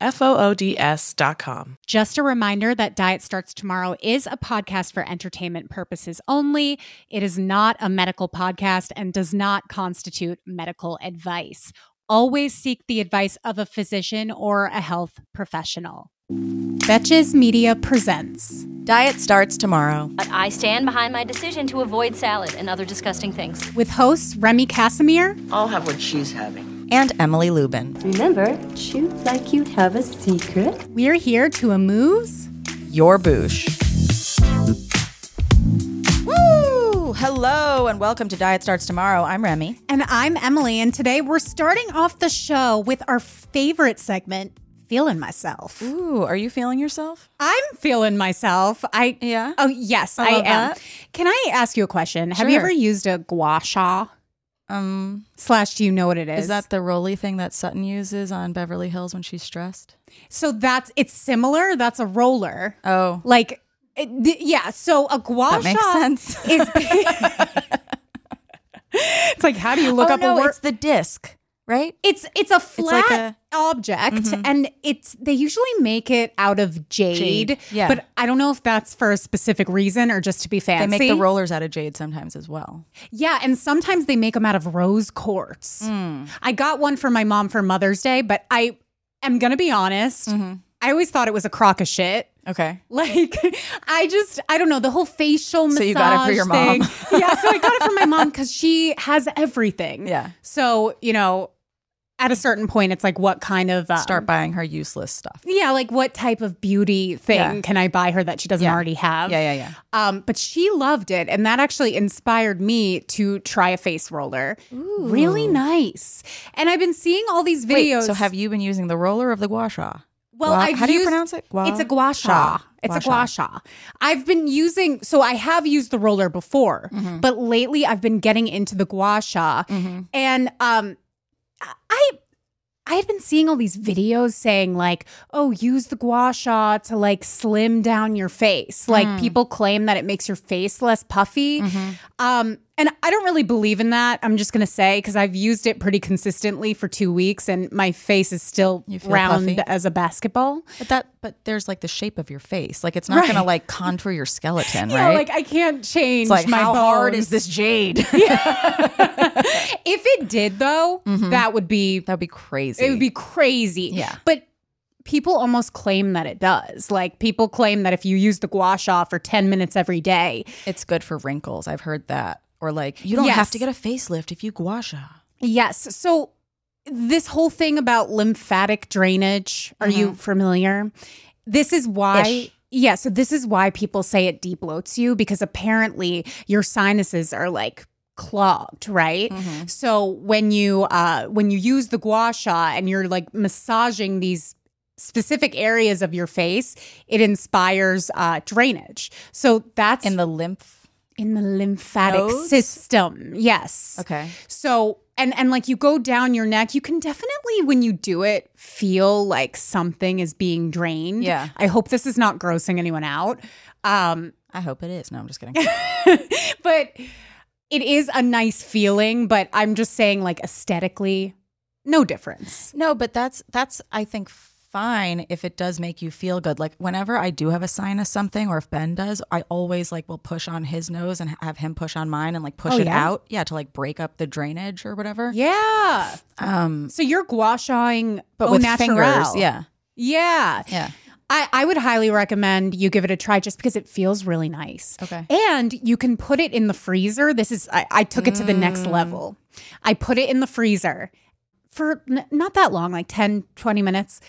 F O O D S dot com. Just a reminder that Diet Starts Tomorrow is a podcast for entertainment purposes only. It is not a medical podcast and does not constitute medical advice. Always seek the advice of a physician or a health professional. Betches Media presents Diet starts tomorrow. But I stand behind my decision to avoid salad and other disgusting things. with hosts Remy Casimir, I'll have what she's having. And Emily Lubin. Remember, shoot like you have a secret. we're here to amuse. Your boosh. Woo! Hello and welcome to Diet Starts Tomorrow. I'm Remy. And I'm Emily, and today we're starting off the show with our favorite segment, Feeling Myself. Ooh, are you feeling yourself? I'm feeling myself. I Yeah? Oh yes, I I, am. that. Can I ask you a question? Have you ever used a gua sha? Um, Slash, do you know what it is? is that the roly thing that Sutton uses on Beverly Hills when she's stressed? so? That's it's similar. That's a roller. Oh, Like, it, th- yeah. So a gua that makes sha sense. is. it's like how do you look oh, up no, a word? it's the disc, right? It's it's a flat like a- object, mm-hmm. and it's they usually make it out of jade. Jade, yeah. but I don't know if that's for a specific reason or just to be fancy. They make the rollers out of jade sometimes as well. Yeah, and sometimes they make them out of rose quartz. Mm. I got one for my mom for Mother's Day, but I am gonna be honest. Mm-hmm. I always thought it was a crock of shit. Okay. Like, I just, I don't know, the whole facial massage So you got it for your mom. thing. yeah, so I got it for my mom because she has everything. Yeah. So, you know, at a certain point, it's like, what kind of um, Start buying her useless stuff. Yeah, like what type of beauty thing Yeah. can I buy her that she doesn't Yeah. already have? Yeah, yeah, yeah. Um, but she loved it, and that actually inspired me to try a face roller. Really nice. And I've been seeing all these videos. Wait, so have you been using the roller of the gua sha? Well, Gua- I've how do you used- pronounce it? Gua- it's a gua sha. It's a gua sha. I've been using, so I have used the roller before, Mm-hmm. but lately I've been getting into the gua sha, and um, I. I had been seeing all these videos saying like, "Oh, use the gua sha to like slim down your face." Like Hmm. people claim that it makes your face less puffy. Mm-hmm. Um, and I don't really believe in that. I'm just gonna say because I've used it pretty consistently for two weeks, and my face is still round puffy? as a basketball. But that, but there's like the shape of your face. Like it's not Right. gonna like contour your skeleton, Yeah, right? like I can't change it's like my how hard is this jade? if it did though, that would be That'd be crazy. it would be crazy. Yeah. But people almost claim that it does. Like people claim that if you use the gua sha for 10 minutes every day, It's good for wrinkles. I've heard that. Or like you don't have to get a facelift if you gua sha. yes. So this whole thing about lymphatic drainage, are you familiar? This is why Ish. Yeah, so this is why people say it deep bloats you because apparently your sinuses are like clogged, right? So when you uh when you use the gua sha and you're like massaging these specific areas of your face, it inspires uh drainage. So that's In the lymph. in the lymphatic system. Yes. Okay. So and and like you go down your neck, you can definitely when you do it feel like something is being drained. Yeah. I hope this is not grossing anyone out. Um I hope it is. No, I'm just kidding. but it is a nice feeling, but I'm just saying like aesthetically no difference. no, but that's that's I think fine if it does make you feel good. Like whenever I do have a sinus something, or if Ben does, I always like will push on his nose and have him push on mine and like push Oh, it yeah? out. Yeah, to like break up the drainage or whatever. Yeah. Um, So you're gua shaing but with naturel. fingers. Yeah. Yeah. Yeah. I, I would highly recommend you give it a try just because it feels really nice. Okay. And you can put it in the freezer. This is, I, I took it to the next Mm. level. I put it in the freezer for n- not that long, like 10, 20 minutes.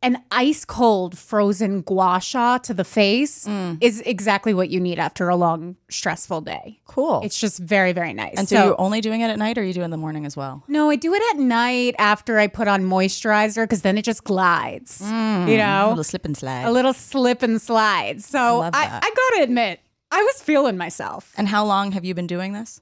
An ice cold frozen gua sha to the face Mm. is exactly what you need after a long, stressful day. Cool. It's just very, very nice. and so, you're only doing it at night or you do it in the morning as well? no, I do it at night after I put on moisturizer because then it just glides. Mm. you know, A little slip and slide. a little slip and slide. So love I. I gotta admit, I was feeling myself. and how long have you been doing this?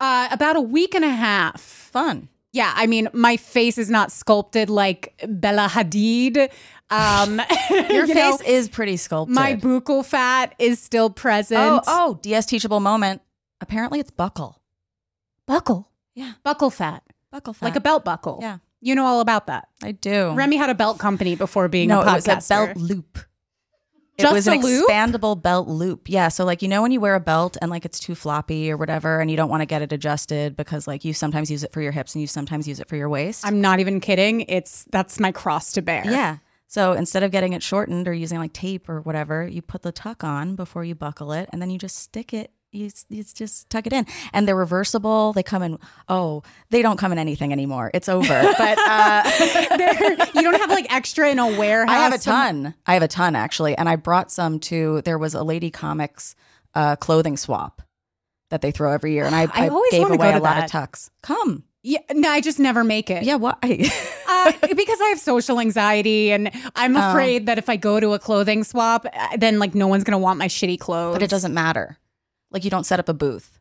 Uh, about a week and a half. Fun. Yeah, I mean, my face is not sculpted like Bella Hadid. Um, Your you face know, is pretty sculpted. my buccal fat is still present. oh, oh, DS teachable moment. Apparently it's buckle. buckle. Yeah. Buckle fat, Buckle fat. like a belt buckle. Yeah. you know all about that. I do. Remy had a belt company before being no, a it was a belt loop. It Just was a an loop? expandable belt loop. Yeah. So like you know when you wear a belt and like it's too floppy or whatever and you don't want to get it adjusted because like you sometimes use it for your hips and you sometimes use it for your waist. I'm not even kidding. It's that's my cross to bear. yeah. So instead of getting it shortened or using like tape or whatever, you put the tuck on before you buckle it and then you just stick it. You, you just tuck it in. And they're reversible. They come in, oh, they don't come in anything anymore. It's over. But uh, you don't have like extra in a warehouse. I have a some- ton. I have a ton actually, and I brought some to. There was a Lady Comics uh, clothing swap that they throw every year, and I, I always gave away a lot of tucks. Come, Yeah, no, I just never make it. yeah, why? uh, because I have social anxiety, and I'm Oh. afraid that if I go to a clothing swap, uh, then like no one's gonna want my shitty clothes. but it doesn't matter. Like you don't set up a booth.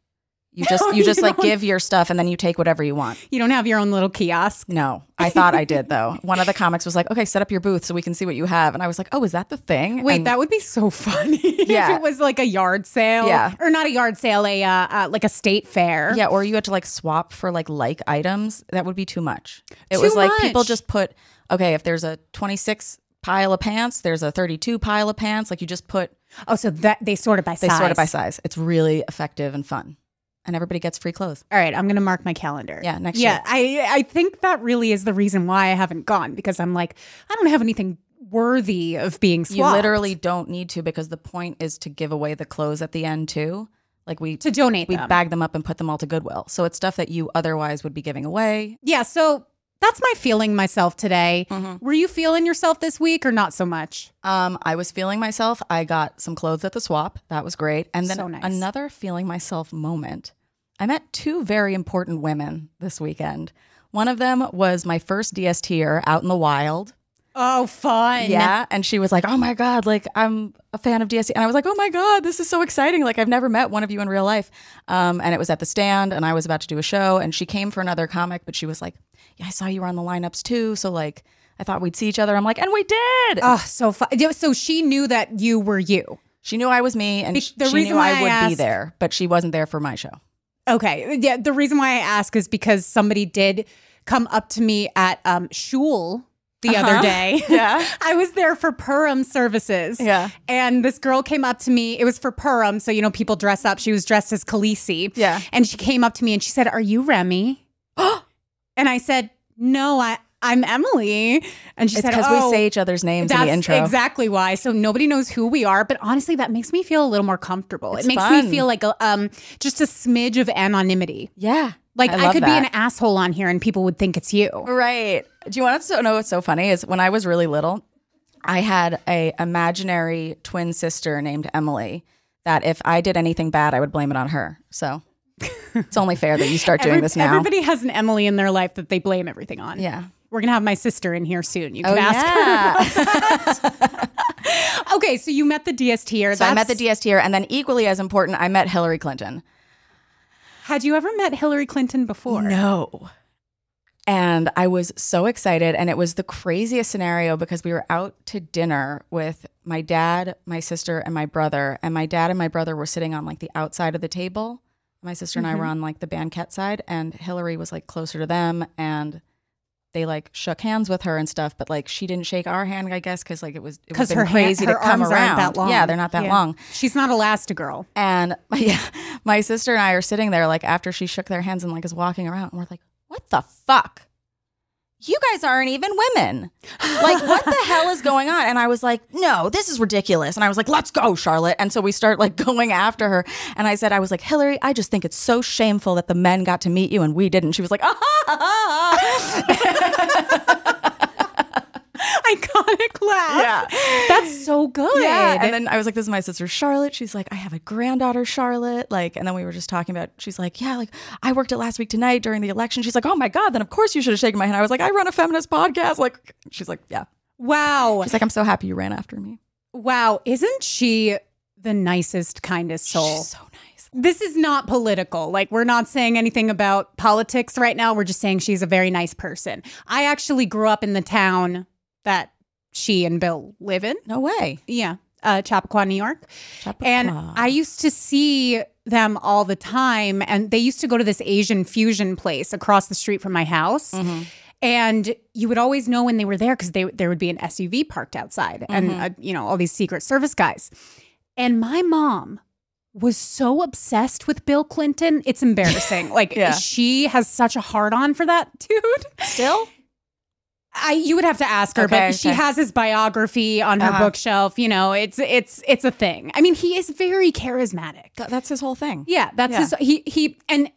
You just you You just like don't. give your stuff, and then you take whatever you want. You don't have your own little kiosk. No, I thought I did though. One of the comics was like, "Okay, set up your booth so we can see what you have," and I was like, "Oh, is that the thing?" Wait, And- that would be so funny Yeah. if it was like a yard sale. Yeah. or not a yard sale, a uh, uh, like a state fair. Yeah, or you had to like swap for like like items. That would be too much. It Too was like people just put okay, if there's a 26 pile of pants, there's a 32 pile of pants. Like you just put Oh, so that they sort it by size. they size. sort it by size. It's really effective and fun, and everybody gets free clothes. All right, I'm gonna mark my calendar. Yeah, next yeah, year. I I think that really is the reason why I haven't gone because I'm like I don't have anything worthy of being swapped. You literally don't need to because the point is to give away the clothes at the end too. Like we to donate we them. bag them up and put them all to Goodwill. So it's stuff that you otherwise would be giving away. yeah, so that's my feeling myself today. Mm-hmm. Were you feeling yourself this week or not so much? Um, I was feeling myself. I got some clothes at the swap. That was great. And then So nice. another feeling myself moment. I met two very important women this weekend. One of them was my first DSTer out in the wild. Oh, fun. Yeah. And she was like, Oh my God, like I'm a fan of DST. And I was like, Oh my God, this is so exciting. Like I've never met one of you in real life. Um, and it was at the stand and I was about to do a show and she came for another comic, but she was like, Yeah, I saw you were on the lineups too. So like I thought we'd see each other. I'm like, and we did. Oh, so fun. So she knew that you were you. She knew I was me, and the she reason knew I why I would be there, but she wasn't there for my show. Okay. Yeah. The reason why I ask is because somebody did come up to me at um, Shul the other day. Yeah. I was there for Purim services. Yeah. And this girl came up to me. It was for Purim. So, you know, people dress up. She was dressed as Khaleesi. Yeah. And she came up to me and she said, Are you Remy? and I said, No, I, I'm Emily. And she It's said, because "Oh, we say each other's names in the intro. exactly why. So nobody knows who we are, but honestly, that makes me feel a little more comfortable. It's it makes fun. me feel like a, um just a smidge of anonymity. Yeah. Like I, love could be an asshole on here and people would think it's you. Right. Do you want to know what's so funny? Is when I was really little, I had a imaginary twin sister named Emily. That if I did anything bad, I would blame it on her. So it's only fair that you start doing Every- this now. Everybody has an Emily in their life that they blame everything on. Yeah. We're gonna have my sister in here soon. You Oh can ask her. yeah. Okay, so you met the DST. so I met the DST, and then equally as important, I met Hillary Clinton. Had you ever met Hillary Clinton before? No. And I was so excited. And it was the craziest scenario because we were out to dinner with my dad, my sister, and my brother. And my dad and my brother were sitting on like the outside of the table. My sister and I were mm-hmm. on like the banquette side, and Hillary was like closer to them. And they like shook hands with her and stuff, but like she didn't shake our hand, I guess, because like it was Because her crazy hand, to come arms around. aren't that long. Yeah, they're not that Yeah. long. She's not Elastigirl. And yeah, my sister and I are sitting there like after she shook their hands and like is walking around, and we're like, what the fuck? You guys aren't even women. Like, what the hell is going on? And I was like, no, this is ridiculous. And I was like, let's go, Charlotte. And so we start like going after her. And I said, I was like, Hillary, I just think it's so shameful that the men got to meet you and we didn't. She was like, ah. Iconic laugh. Yeah. That's so good. Yeah. And then I was like, this is my sister Charlotte. She's like, I have a granddaughter, Charlotte. Like, and then we were just talking about, she's like, yeah, like I worked it last week tonight during the election. She's like, oh my God, then of course you should have shaken my hand. I was like, I run a feminist podcast. Like, she's like, yeah. wow. She's like, I'm so happy you ran after me. Wow. Isn't she the nicest, kindest soul? She's so nice. this is not political. Like, we're not saying anything about politics right now. We're just saying she's a very nice person. I actually grew up in the town that she and Bill live in. No way. Yeah. Uh, Chappaqua, New York. Chappaqua. And I used to see them all the time. And they used to go to this Asian fusion place across the street from my house. And you would always know when they were there because there would be an SUV parked outside and, uh, you know, all these Secret Service guys. And my mom was so obsessed with Bill Clinton. It's embarrassing. Like, Yeah. she has such a hard on for that dude. Still? I you would have to ask her, Okay, but she okay. has his biography on her Uh-huh. bookshelf. You know, it's it's it's a thing. I mean, he is very charismatic. Th- that's his whole thing. Yeah, that's Yeah. his. He he and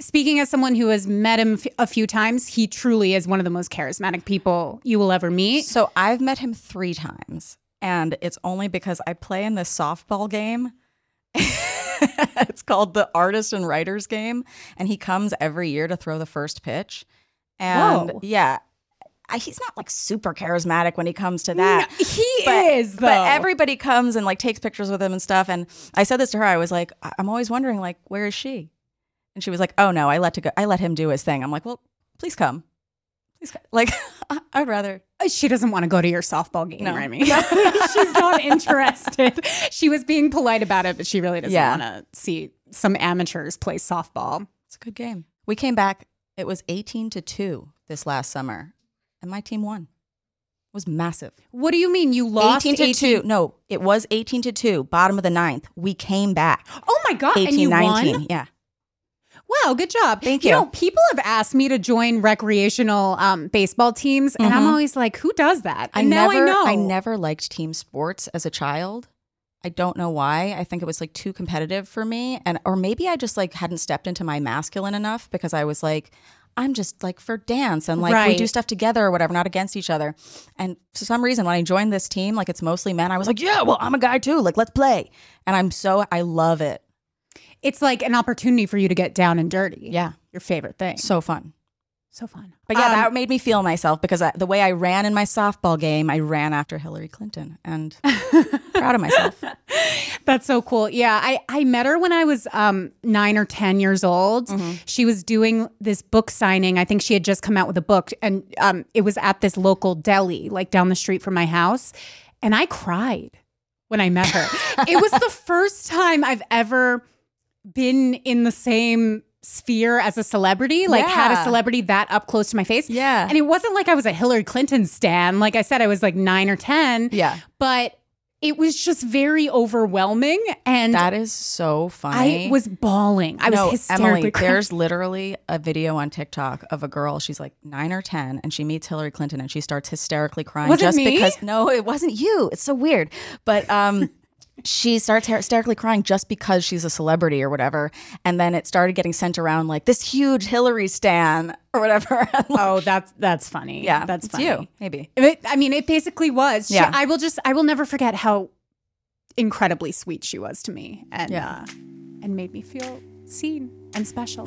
speaking as someone who has met him f- a few times, he truly is one of the most charismatic people you will ever meet. So I've met him three times, and it's only because I play in this softball game. it's called the Artist and Writers Game, and he comes every year to throw the first pitch. And Whoa. yeah, he's not like super charismatic when he comes to that. he but, is though. But everybody comes and like takes pictures with him and stuff. And I said this to her. I was like, I'm always wondering, like, where is she? And she was like, Oh no, I let to go. I let him do his thing. I'm like, Well, please come, please come. Like, I'd rather. Uh, she doesn't want to go to your softball game, No. Remy. She's not interested. She was being polite about it, but she really doesn't Yeah. want to see some amateurs play softball. It's a good game. We came back. It was 18 to two this last summer, and my team won. It was massive. What do you mean you lost 18 to 2. No, it was 18 to 2, bottom of the ninth. We came back. Oh my god! 18 and you 19. won. Yeah. Wow, good job. Thank You you. know, people have asked me to join recreational um, baseball teams, and I'm always like, "Who does that?" I now never I know. I never liked team sports as a child. I don't know why. I think it was like too competitive for me and or maybe I just like hadn't stepped into my masculine enough because I was like I'm just like for dance and like we do stuff together or whatever, not against each other. And for some reason when I joined this team, like it's mostly men, I was like, yeah, well, I'm a guy too. Like let's play. And I'm so I love it. It's like an opportunity for you to get down and dirty. Yeah. your favorite thing. So fun. So fun. But yeah, Um, that made me feel myself because I, the way I ran in my softball game, I ran after Hillary Clinton and proud of myself. That's so cool. Yeah, I I met her when I was um 9 or 10 years old. Mm-hmm. She was doing this book signing. I think she had just come out with a book and um it was at this local deli like down the street from my house and I cried when I met her. it was the first time I've ever been in the same sphere as a celebrity, like had a celebrity that up close to my face. Yeah. And it wasn't like I was a Hillary Clinton stan. Like I said, I was like nine or 10 Yeah. but it was just very overwhelming and That is so funny. I was bawling. I was no, hysterically Emily, crying. there's literally a video on TikTok of a girl. She's like nine or ten, and she meets Hillary Clinton, and she starts hysterically crying Was just because. No, it wasn't you. It's so weird, but um. She starts hysterically crying just because she's a celebrity or whatever. And then it started getting sent around like this huge Hillary stan or whatever. Like, Oh, that's that's funny. yeah, that's funny. you. Maybe. It, I mean, it basically was. She- Yeah. I will just I will never forget how incredibly sweet she was to me and Yeah. uh, and made me feel seen and special.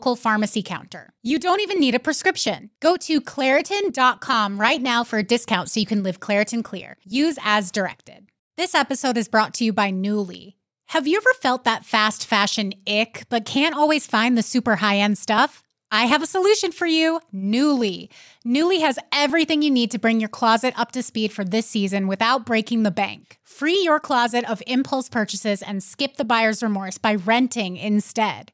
pharmacy counter. You don't even need a prescription. Go to Claritin.com right now for a discount so you can live Claritin Clear. Use as directed. This episode is brought to you by Nuuly. Have you ever felt that fast fashion ick, but can't always find the super high end stuff? I have a solution for you Nuuly. Nuuly has everything you need to bring your closet up to speed for this season without breaking the bank. Free your closet of impulse purchases and skip the buyer's remorse by renting instead.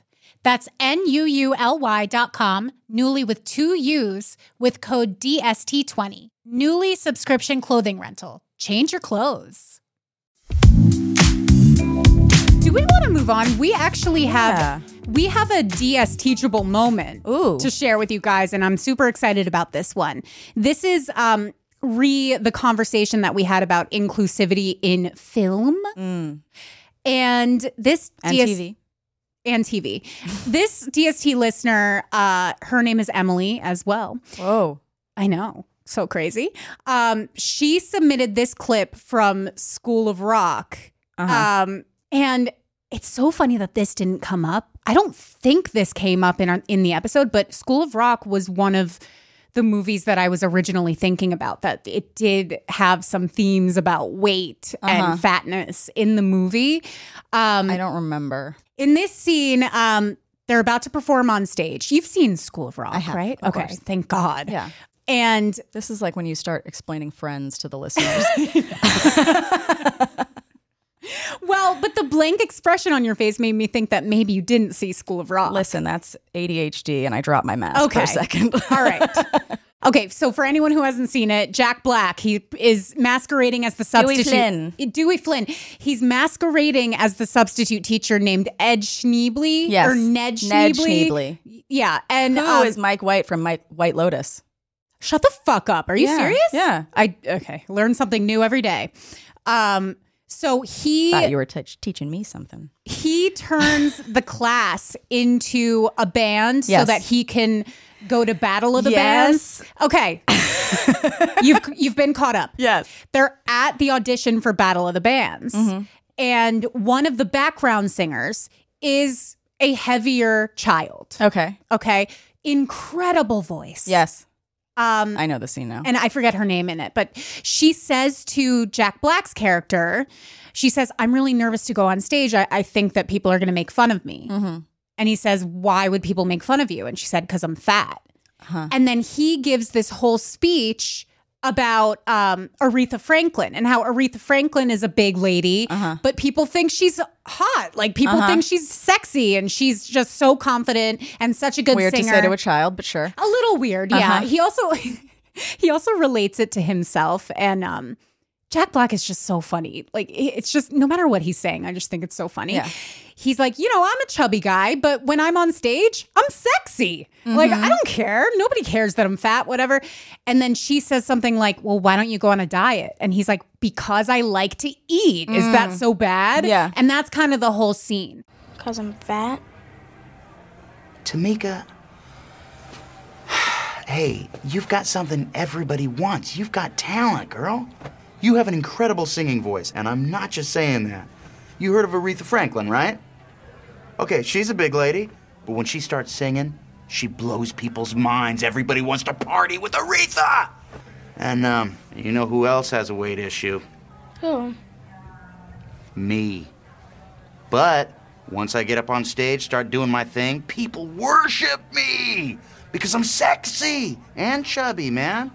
That's N-U-U-L-Y dot com, Nuuly with two U's with code DST20. Nuuly subscription clothing rental. Change your clothes. Do we want to move on? We actually have we have a DS teachable moment Ooh. to share with you guys, and I'm super excited about this one. This is um re the conversation that we had about inclusivity in film. And this And DS TV. And TV. This DST listener, uh, her name is Emily as well. Whoa. I know. So crazy. Um, she submitted this clip from School of Rock. Uh-huh. Um, and it's so funny that this didn't come up. I don't think this came up in our, in the episode, but School of Rock was one of the movies that I was originally thinking about that it did have some themes about weight Uh-huh. and fatness in the movie. Um, I don't remember. in this scene, um, they're about to perform on stage. You've seen School of Rock, have, right? of okay, course. thank God. Yeah. And This is like when you start explaining friends to the listeners. well, but the blank expression on your face made me think that maybe you didn't see School of Rock. Listen, that's ADHD, and I dropped my mask for Okay. a second. All right. Okay, so for anyone who hasn't seen it, Jack Black, he is masquerading as the substitute. Dewey Flynn. Dewey Flynn. He's masquerading as the substitute teacher named Ed Schneebly Yes. or Ned Schneebly. Ned Schneebly. Yeah, and Who is um, Mike White from Mike, White Lotus? Shut the fuck up. Are you Yeah, serious? yeah. I okay. Learn something new every day. Um so he Thought you were te- teaching me something. he turns the class into a band so that he can go to battle of the Yes. bands. Okay. you've you've been caught up. Yes. They're at the audition for Battle of the Bands. Mm-hmm. And one of the background singers is a heavier child. Okay. Okay. Incredible voice. Yes. Um I know the scene now. and I forget her name in it, but she says to Jack Black's character, she says, I'm really nervous to go on stage. I, I think that people are going to make fun of me. And he says, Why would people make fun of you? And she said, Because I'm fat. And then he gives this whole speech about um, Aretha Franklin and how Aretha Franklin is a big lady, but people think she's hot. Like people think she's sexy and she's just so confident and such a good Weird singer. to say to a child, but sure. A little weird, yeah. Uh-huh. He also he also relates it to himself and um Jack Black is just so funny. Like it's just no matter what he's saying, I just think it's so funny. Yeah. He's like, you know, I'm a chubby guy, but when I'm on stage, I'm sexy. Like Mm-hmm. I don't care. Nobody cares that I'm fat, whatever. And then she says something like, "Well, why don't you go on a diet?" And he's like, "Because I like to eat. Is that so bad?" Mm. Yeah. And that's kind of the whole scene. Because I'm fat? Tomika, hey, you've got something everybody wants. You've got talent, girl. You have an incredible singing voice, and I'm not just saying that. You heard of Aretha Franklin, right? Okay, she's a big lady, but when she starts singing, she blows people's minds. Everybody wants to party with Aretha! And, um, you know who else has a weight issue? Who? Me. But once I get up on stage, start doing my thing, people worship me because I'm sexy and chubby, man.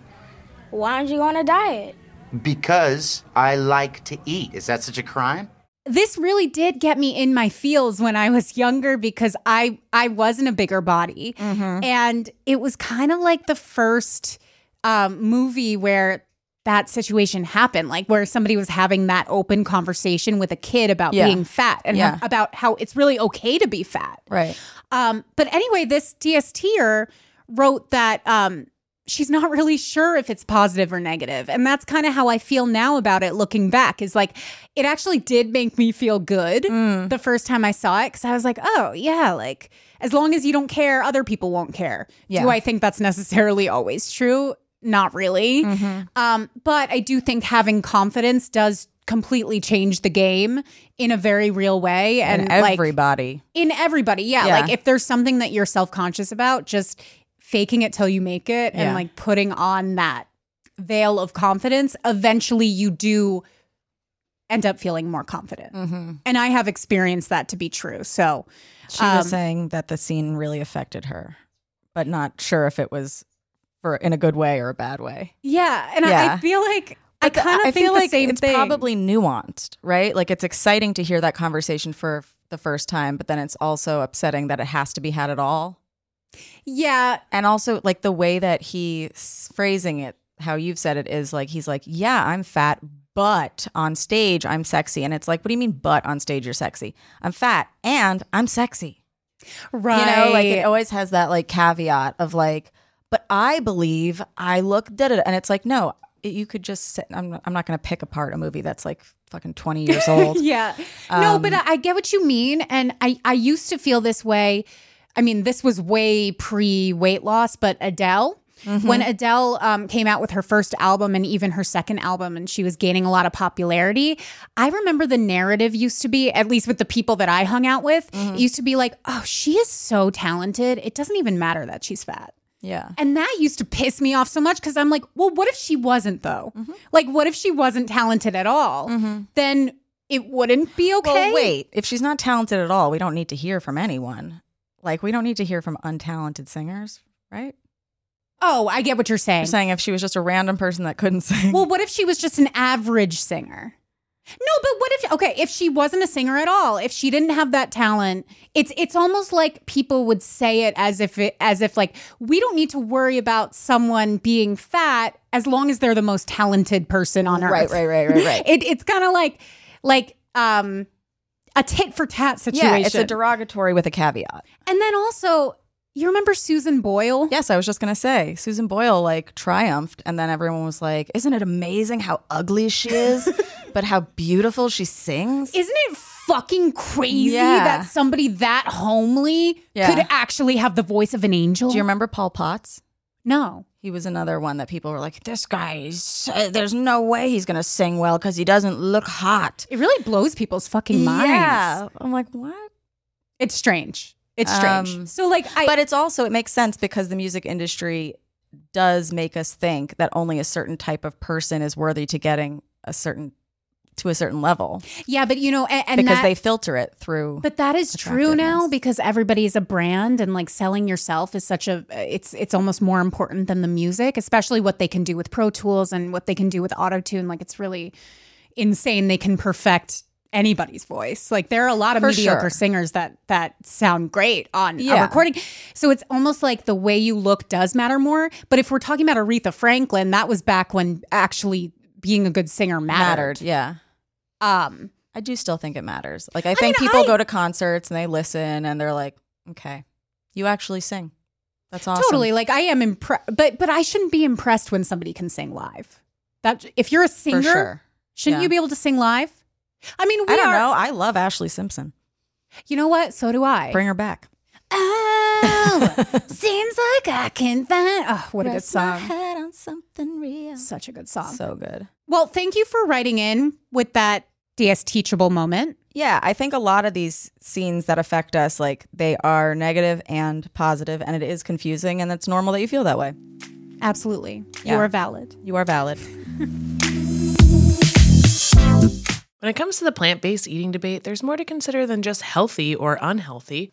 Why aren't you go on a diet? Because I like to eat. Is that such a crime? this really did get me in my feels when I was younger because I I wasn't a bigger body, and it was kind of like the first um, movie where that situation happened, like where somebody was having that open conversation with a kid about Yeah. being fat and Yeah. how- about how it's really okay to be fat. Right. Um, but anyway, this DSTer wrote that um, she's not really sure if it's positive or negative, and that's kind of how I feel now about it. Looking back, is like it actually did make me feel good Mm. the first time I saw it because I was like, oh yeah, like as long as you don't care, other people won't care. Yeah. Do I think that's necessarily always true? Not really. Mm-hmm. Um, but I do think having confidence does completely change the game in a very real way and like everybody. in everybody yeah, Yeah. like if there's something that you're self-conscious about just faking it till you make it and Yeah. like putting on that veil of confidence eventually you do end up feeling more confident Mm-hmm. and i have experienced that to be true so She was Um, saying that the scene really affected her, but not sure if it was for in a good way or a bad way. yeah and I, I feel like i kind of feel like it's thing. probably nuanced, right? Like it's exciting to hear that conversation for the first time, but then it's also upsetting that it has to be had at all. Yeah And also like the way that he's phrasing it, how you've said it is like he's like, "Yeah, I'm fat, but on stage I'm sexy." And it's like, "What do you mean but on stage you're sexy?" I'm fat and I'm sexy. right You know, like it always has that like caveat of like, but I believe I look da da, da." and it's like, no, it- you could just sit. I'm not, I'm not going to pick apart a movie that's like fucking 20 years old. yeah. no, Um, but I, I get what you mean. And I, I used to feel this way. I mean, this was way pre weight loss, but Adele. Mm-hmm. When Adele um, came out with her first album and even her second album, and she was gaining a lot of popularity, I remember the narrative used to be, at least with the people that I hung out with, Mm-hmm. it used to be like, oh, she is so talented. It doesn't even matter that she's fat. Yeah. And that used to piss me off so much because I'm like, well, what if she wasn't though? Mm-hmm. Like, what if she wasn't talented at all? Then it wouldn't be okay. Well, wait. If she's not talented at all, we don't need to hear from anyone. Like we don't need to hear from untalented singers, right? Oh, I get what you're saying. You're saying if she was just a random person that couldn't sing. well, what if she was just an average singer? No, but what if okay, if she wasn't a singer at all, if she didn't have that talent, it's it's almost like people would say it as if it as if like we don't need to worry about someone being fat as long as they're the most talented person on earth. right, right, right, right, right. It, it's kind of like like um a tit for tat situation. yeah, it's a derogatory with a caveat. and then also, you remember Susan Boyle? Yes, I was just gonna say Susan Boyle like triumphed, and then everyone was like, "Isn't it amazing how ugly she is, but how beautiful she sings?" Isn't it fucking crazy Yeah. that somebody that homely Yeah. could actually have the voice of an angel? Do you remember Paul Potts? No. He was another one that people were like, "This guy, is, uh, there's no way he's gonna sing well because he doesn't look hot." It really blows people's fucking minds. Yeah, I'm like, what? It's strange. It's strange. Um, so like I but it's also it makes sense because the music industry does make us think that only a certain type of person is worthy to getting a certain to a certain level yeah, but you know and, and because that- they filter it through But that is true now because everybody is a brand and like selling yourself is such a it's it's almost more important than the music, especially what they can do with Pro Tools and what they can do with Auto Tune. Like it's really insane they can perfect anybody's voice. Like there are a lot of For mediocre sure. singers that that sound great on a recording. So it's almost like the way you look does matter more. But if we're talking about Aretha Franklin, that was back when actually being a good singer mattered. mattered. Yeah. Um, I do still think it matters. Like I think people go to concerts and they listen and they're like, okay, you actually sing. That's awesome. Totally. Like I am impressed, but but I shouldn't be impressed when somebody can sing live. That if you're a singer, sure. shouldn't Yeah. you be able to sing live? I mean, we I don't are. know. I love Ashlee Simpson. You know what? So do I. Bring her back. oh, seems like I can find. Oh, what a good Rest song! head on something real. Such a good song. So good. Well, thank you for writing in with that DS teachable moment. Yeah, I think a lot of these scenes that affect us, like they are negative and positive, and it is confusing, and it's normal that you feel that way. Absolutely, Yeah. you are valid. You are valid. When it comes to the plant based eating debate, there's more to consider than just healthy or unhealthy.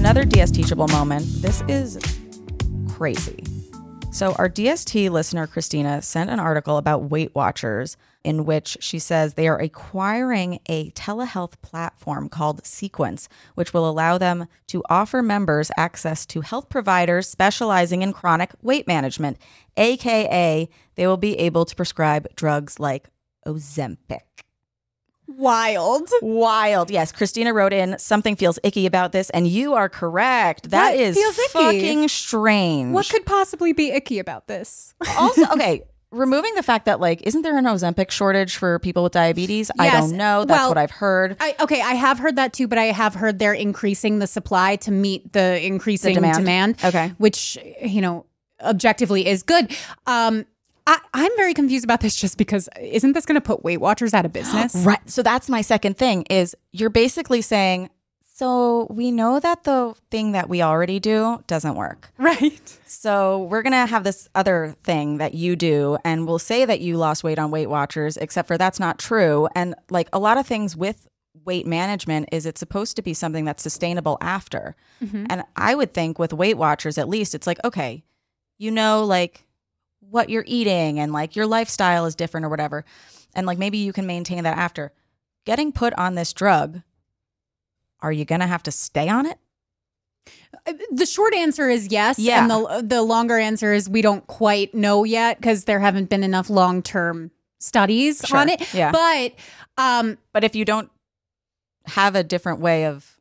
Another DS teachable moment. This is crazy. So, our DST listener, Christina, sent an article about Weight Watchers in which she says they are acquiring a telehealth platform called Sequence, which will allow them to offer members access to health providers specializing in chronic weight management, AKA, they will be able to prescribe drugs like Ozempic. Wild. Wild. Yes, Christina wrote in something feels icky about this, and you are correct. That What is feels fucking strange. What could possibly be icky about this? also okay? Removing the fact that like, isn't there an Ozempic shortage for people with diabetes? I don't know. That's Well, what I've heard. I, okay, I have heard that too, but I have heard they're increasing the supply to meet the increasing demand. demand. Okay. which you know objectively is good. Um, I, I'm very confused about this just because isn't this going to put Weight Watchers out of business? Right. So that's my second thing is you're basically saying, so we know that the thing that we already do doesn't work. Right. So we're gonna have this other thing that you do, and we'll say that you lost weight on Weight Watchers, except for that's not true. And like a lot of things with weight management is it's supposed to be something that's sustainable after. Mm-hmm. And I would think with Weight Watchers, at least, it's like okay, you know, like what you're eating and like your lifestyle is different or whatever, and like maybe you can maintain that after getting put on this drug. Are you gonna have to stay on it? The short answer is yes, Yeah. and the the longer answer is we don't quite know yet because there haven't been enough long term studies Sure. on it. Yeah. But um, But if you don't have a different way of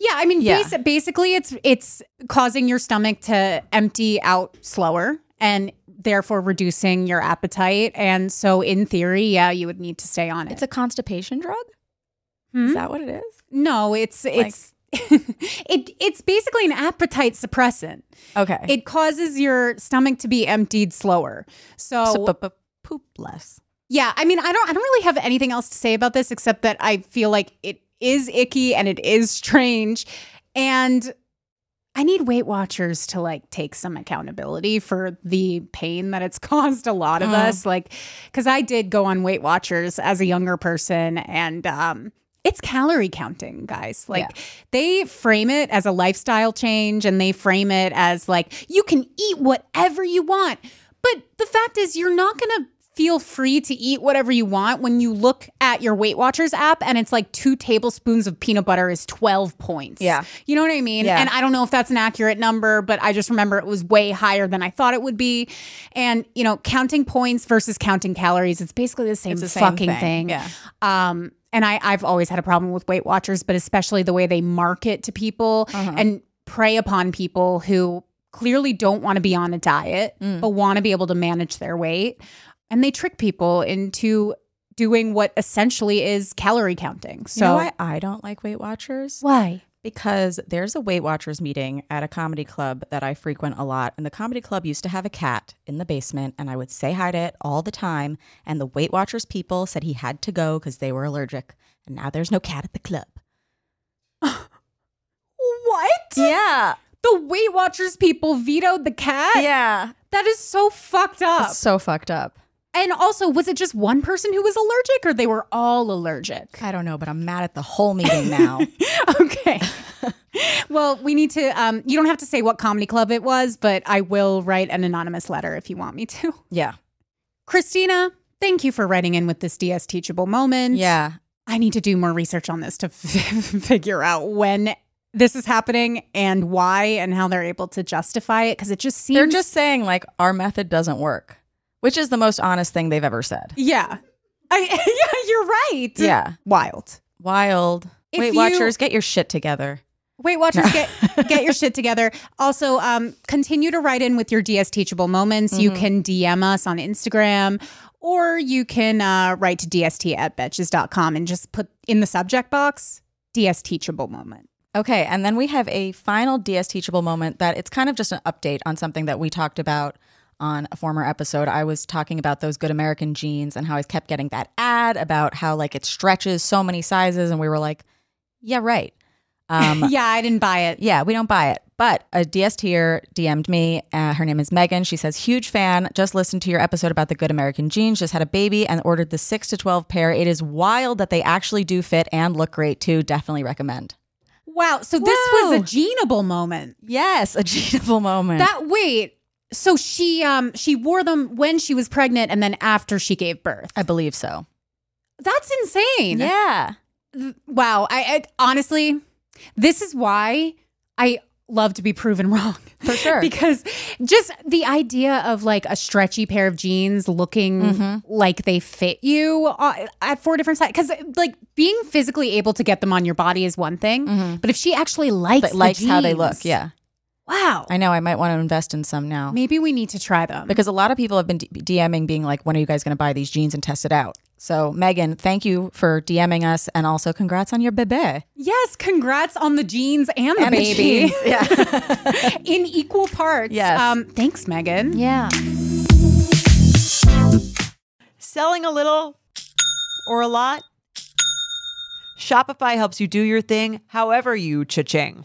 Yeah, I mean, Yeah. basi- basically, it's it's causing your stomach to empty out slower, and therefore reducing your appetite. And so, in theory, yeah, you would need to stay on it. It's a constipation drug? Hmm? Is that what it is? no, it's it's it it's basically an appetite suppressant. Okay. It causes your stomach to be emptied slower. So, so, poop less. yeah, I mean, I don't I don't really have anything else to say about this except that I feel like it is icky and it is strange, and I need Weight Watchers to like take some accountability for the pain that it's caused a lot of Mm. us. Like, because I did go on Weight Watchers as a younger person, and um, it's calorie counting, guys. Like, they frame it as a lifestyle change, and they frame it as like you can eat whatever you want, but the fact is, you're not gonna feel free to eat whatever you want when you look at your Weight Watchers app and it's like two tablespoons of peanut butter is 12 points. Yeah. You know what I mean? Yeah. And I don't know if that's an accurate number, but I just remember it was way higher than I thought it would be. And, you know, counting points versus counting calories, it's basically the same, the same fucking thing. thing. Yeah. Um, and I, I've always had a problem with Weight Watchers, but especially the way they market to people Uh-huh. and prey upon people who clearly don't want to be on a diet, Mm. but want to be able to manage their weight. And they trick people into doing what essentially is calorie counting. So you know why I don't like Weight Watchers? why? Because there's a Weight Watchers meeting at a comedy club that I frequent a lot. And the comedy club used to have a cat in the basement, and I would say hi to it all the time. And the Weight Watchers people said he had to go because they were allergic. And now there's no cat at the club. What? Yeah. The Weight Watchers people vetoed the cat? Yeah. That is so fucked up. It's so fucked up. And also, was it just one person who was allergic or they were all allergic? I don't know, but I'm mad at the whole meeting now. okay. well, we need to, um, you don't have to say what comedy club it was, but I will write an anonymous letter if you want me to. yeah. Christina, thank you for writing in with this DS teachable moment. Yeah. I need to do more research on this to f- figure out when this is happening and why and how they're able to justify it because it just seems They're just saying, like, our method doesn't work, which is the most honest thing they've ever said. yeah. I, yeah, you're right. Yeah. Wild. Wild. If Weight you- Watchers, get your shit together. Weight Watchers, get get your shit together. Also, um, continue to write in with your DS teachable moments. You can DM us on Instagram or you can uh, write to dst at betches.com and just put in the subject box DS teachable moment. Okay, and then we have a final DS teachable moment that it's kind of just an update on something that we talked about on a former episode. I was talking about those good American jeans and how I kept getting that ad about how like it stretches so many sizes and we were like, yeah, right. Um yeah, I didn't buy it. yeah, we don't buy it. But a DS tier DM'd me. Uh, her name is Megan. She says, huge fan. Just listened to your episode about the good American jeans. Just had a baby and ordered the six to 12 pair. It is wild that they actually do fit and look great too. Definitely recommend. Wow. So this was a jeanable moment. Yes, a jeanable moment. That wait. So she um she wore them when she was pregnant and then after she gave birth. I believe so. That's insane. Yeah. Wow. I, I honestly, this is why I love to be proven wrong. For sure. because just the idea of like a stretchy pair of jeans looking Mm-hmm. like they fit you uh, at four different sizes. Because like being physically able to get them on your body is one thing, but if she actually likes likes how they look. Yeah. Wow. I know. I might want to invest in some now. Maybe we need to try them. Because a lot of people have been D- DMing, being like, when are you guys going to buy these jeans and test it out? So, Megan, thank you for DMing us. And also, congrats on your bebe. yes, congrats on the jeans and the And baby jeans. Yeah. in equal parts. Yes. Um, thanks, Megan. yeah. Selling a little or a lot? Shopify helps you do your thing however you cha-ching.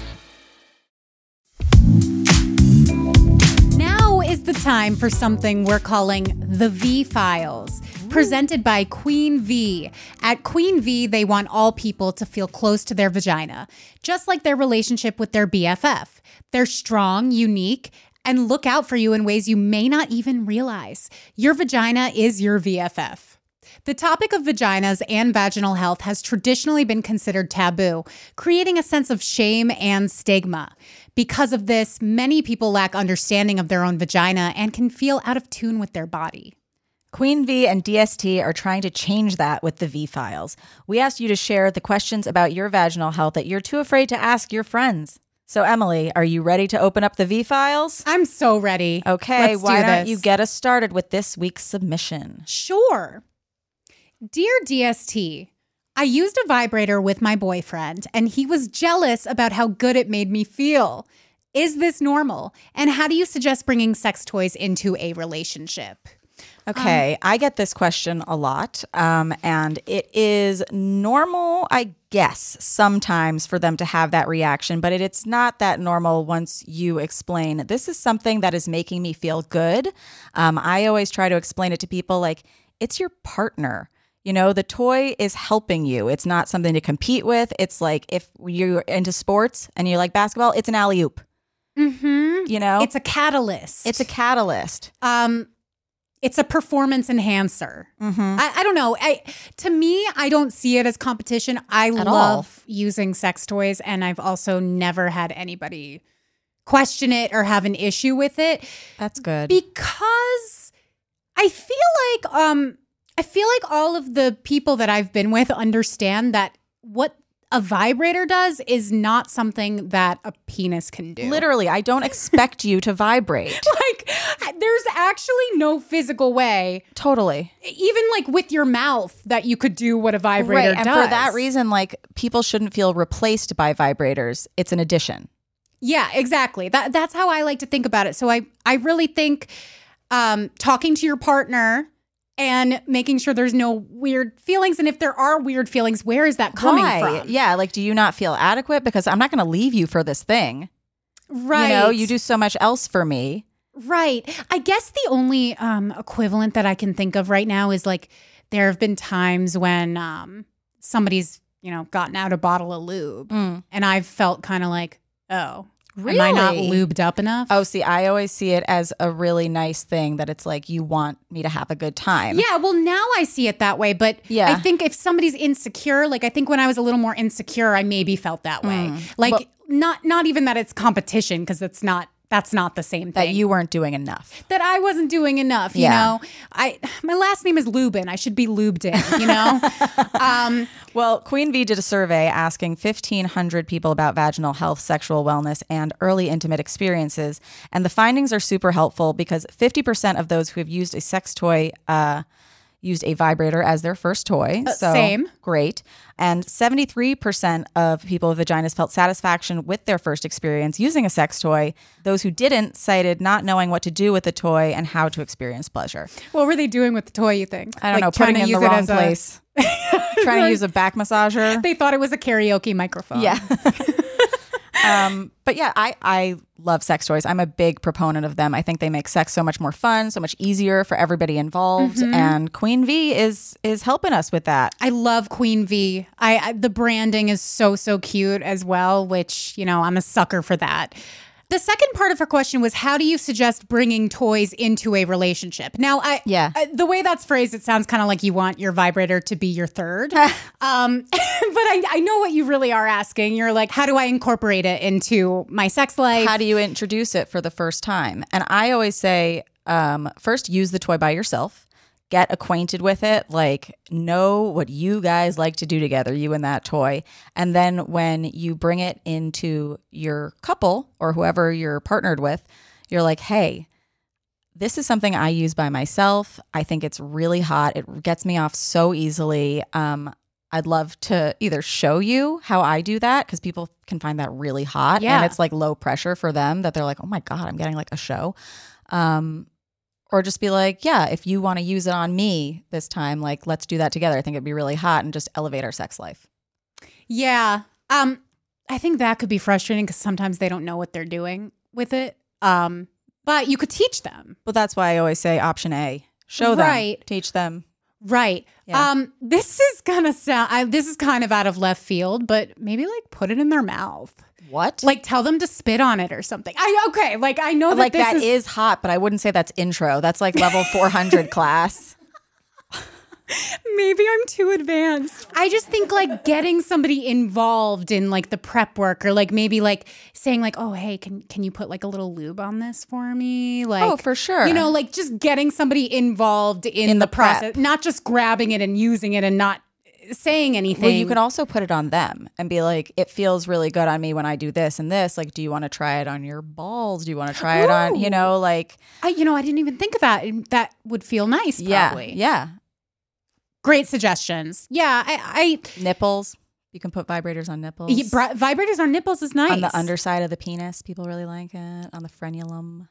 The time for something we're calling the V Files, presented by Queen V. At Queen V, they want all people to feel close to their vagina, just like their relationship with their BFF. They're strong, unique, and look out for you in ways you may not even realize. Your vagina is your VFF. The topic of vaginas and vaginal health has traditionally been considered taboo, creating a sense of shame and stigma. Because of this, many people lack understanding of their own vagina and can feel out of tune with their body. Queen V and DST are trying to change that with the V Files. We asked you to share the questions about your vaginal health that you're too afraid to ask your friends. So, Emily, are you ready to open up the V Files? I'm so ready. Okay, Let's why do don't you get us started with this week's submission? Sure. Dear DST, I used a vibrator with my boyfriend, and he was jealous about how good it made me feel. Is this normal? And how do you suggest bringing sex toys into a relationship? Okay, I get this question a lot, um, and it is normal, I guess, sometimes for them to have that reaction, but it, it's not that normal once you explain this is something that is making me feel good. Um, I always try to explain it to people like it's your partner. You know, the toy is helping you. It's not something to compete with. It's like if you're into sports and you like basketball, it's an alley oop. Mm-hmm. You know, It's a catalyst. it's a catalyst. um, it's a performance enhancer. Mm-hmm. I, I don't know. I to me, I don't see it as competition. I At love using sex toys, and I've also never had anybody question it or have an issue with it That's good. because I feel like um I feel like all of the people that I've been with understand that what a vibrator does is not something that a penis can do. Literally, I don't expect you to vibrate. like there's actually no physical way Totally. even like with your mouth that you could do what a vibrator right. And does. for that reason, like people shouldn't feel replaced by vibrators. It's an addition. Yeah, exactly. That that's how I like to think about it. So I I really think um talking to your partner and making sure there's no weird feelings and if there are weird feelings, where is that coming from? Yeah. Like, do you not feel adequate? Because I'm not going to leave you for this thing. Right. You know, you do so much else for me. Right. I guess the only um, equivalent that I can think of right now is like there have been times when um, somebody's, you know, gotten out a bottle of lube Mm. and I've felt kind of like, oh, am I not Really? lubed up enough? Oh, see, I always see it as a really nice thing that it's like you want me to have a good time. Yeah, well, now I see it that way. But Yeah. I think if somebody's insecure, like I think when I was a little more insecure, I maybe felt that way. Mm. Like not not even that it's competition because it's not. That's not the same thing. That you weren't doing enough. that I wasn't doing enough. You Yeah. know, I my last name is Lubin. I should be lubed in. You know. um, Well, Queen V did a survey asking 1,500 people about vaginal health, sexual wellness, and early intimate experiences. And the findings are super helpful because 50% of those who have used a sex toy uh, used a vibrator as their first toy. so Uh, same. Great. And 73% of people with vaginas felt satisfaction with their first experience using a sex toy. Those who didn't cited not knowing what to do with the toy and how to experience pleasure. what were they doing with the toy? You think? I don't Like, know, trying putting it in the wrong as a- place. Trying to use a back massager. They thought it was a karaoke microphone. Yeah. um, but yeah, I, I love sex toys. I'm a big proponent of them. I think they make sex so much more fun, so much easier for everybody involved. Mm-hmm. And Queen V is is helping us with that. I love Queen V. I, I the branding is so so cute as well, which you know I'm a sucker for that. The second part of her question was, how do you suggest bringing toys into a relationship? Now, I Yeah. I- the way that's phrased, it sounds kind of like you want your vibrator to be your third. um, but I, I know what you really are asking. You're like, how do I incorporate it into my sex life? How do you introduce it for the first time? And I always say, um, first use the toy by yourself. Get acquainted with it, like know what you guys like to do together, you and that toy. And then when you bring it into your couple or whoever you're partnered with, you're like, hey, this is something I use by myself. I think it's really hot. It gets me off so easily. Um, I'd love to either show you how I do that because people can find that really hot Yeah. and it's like low pressure for them that they're like, oh my God, I'm getting like a show. Um, or just be like, yeah, if you want to use it on me this time, like let's do that together. I think it'd be really hot and just elevate our sex life. Yeah. Um, I think that could be frustrating because sometimes they don't know what they're doing with it. Um, but you could teach them. But that's why I always say option A show them, Right. teach them. Right. Yeah. Um, this is gonna sound I, this is kind of out of left field, but maybe like put it in their mouth. What? Like tell them to spit on it or something. I okay, like I know that like this that is, is hot, but I wouldn't say that's intro. That's like level 400 class. maybe I'm too advanced. I just think like getting somebody involved in like the prep work or like maybe like saying like, "Oh, hey, can can you put like a little lube on this for me?" Like Oh, for sure. You know, like just getting somebody involved in, In the, the process, not just grabbing it and using it and not saying anything. Well, you can also put it on them and be like, it feels really good on me when I do this and this. Like, do you want to try it on your balls? Do you want to try it on, you know, like, I, you know, I didn't even think of that. and That would feel nice. yeah, Probably. yeah. Great suggestions. Yeah, I, I Nipples. You can put vibrators on nipples. Yeah, bri- vibrators on nipples is nice. On the underside of the penis, people really like it. On the frenulum.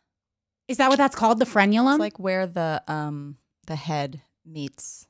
is that what that's called? The frenulum. It's like where the um the head meets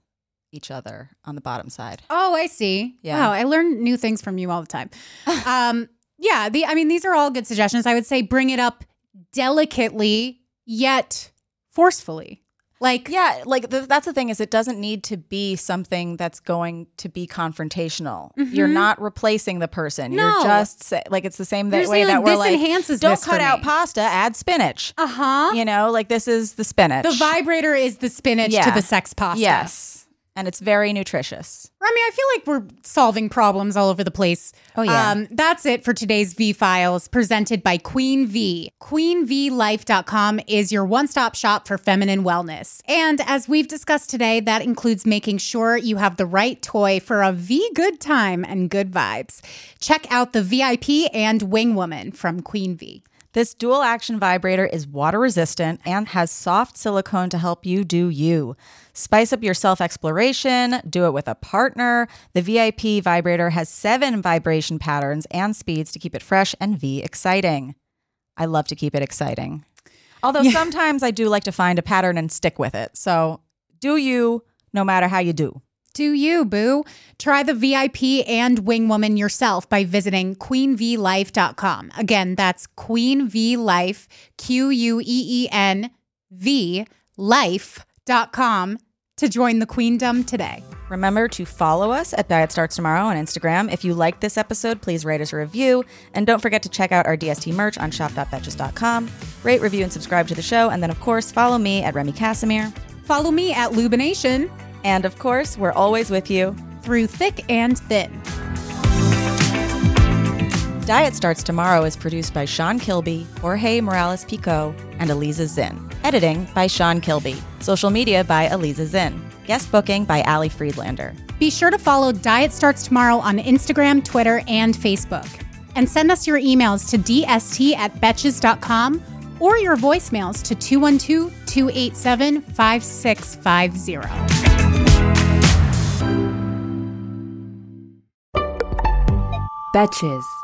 each other on the bottom side. oh, I see. Yeah. Wow, I learn new things from you all the time. um, yeah. The I mean, these are all good suggestions. I would say bring it up delicately yet forcefully. Like Yeah, like th- that's the thing is it doesn't need to be something that's going to be confrontational. You're Mhm. not replacing the person. No. You're just say, like it's the same You're that way that like, we're this like enhances don't cut out me." pasta, add spinach. uh huh. You know, like this is the spinach. The vibrator is the spinach to the sex pasta. Yes. And it's very nutritious. I mean, I feel like we're solving problems all over the place. Oh, yeah. Um, that's it for today's V Files presented by Queen V. QueenVLife.com is your one stop shop for feminine wellness. And as we've discussed today, that includes making sure you have the right toy for a V good time and good vibes. Check out the VIP and Wing Woman from Queen V. This dual action vibrator is water resistant and has soft silicone to help you do you. Spice up your self exploration, do it with a partner. The VIP vibrator has seven vibration patterns and speeds to keep it fresh and V exciting. I love to keep it exciting. Although sometimes I do like to find a pattern and stick with it. So do you, no matter how you do. Do you, boo? Try the VIP and Wing Woman yourself by visiting queenvlife.com. Again, that's Queen V Life, Q U E E N V life.com to join the queendom today. Remember to follow us at Diet Starts Tomorrow on Instagram. If you liked this episode, please rate us a review. And don't forget to check out our DST merch on shop.betches.com. Rate, review, and subscribe to the show. And then, of course, follow me at Remy Kassimir. Follow me at Lubination And of course, we're always with you. through thick and thin. Diet Starts Tomorrow is produced by Sean Kilby, Jorge Morales Pico, and Eliza Zinn. Editing by Sean Kilby. Social media by Eliza Zinn. Guest booking by Ali Friedlander. Be sure to follow Diet Starts Tomorrow on Instagram, Twitter, and Facebook. And send us your emails to dst at betches.com or your voicemails to 212 287 5650. Betches.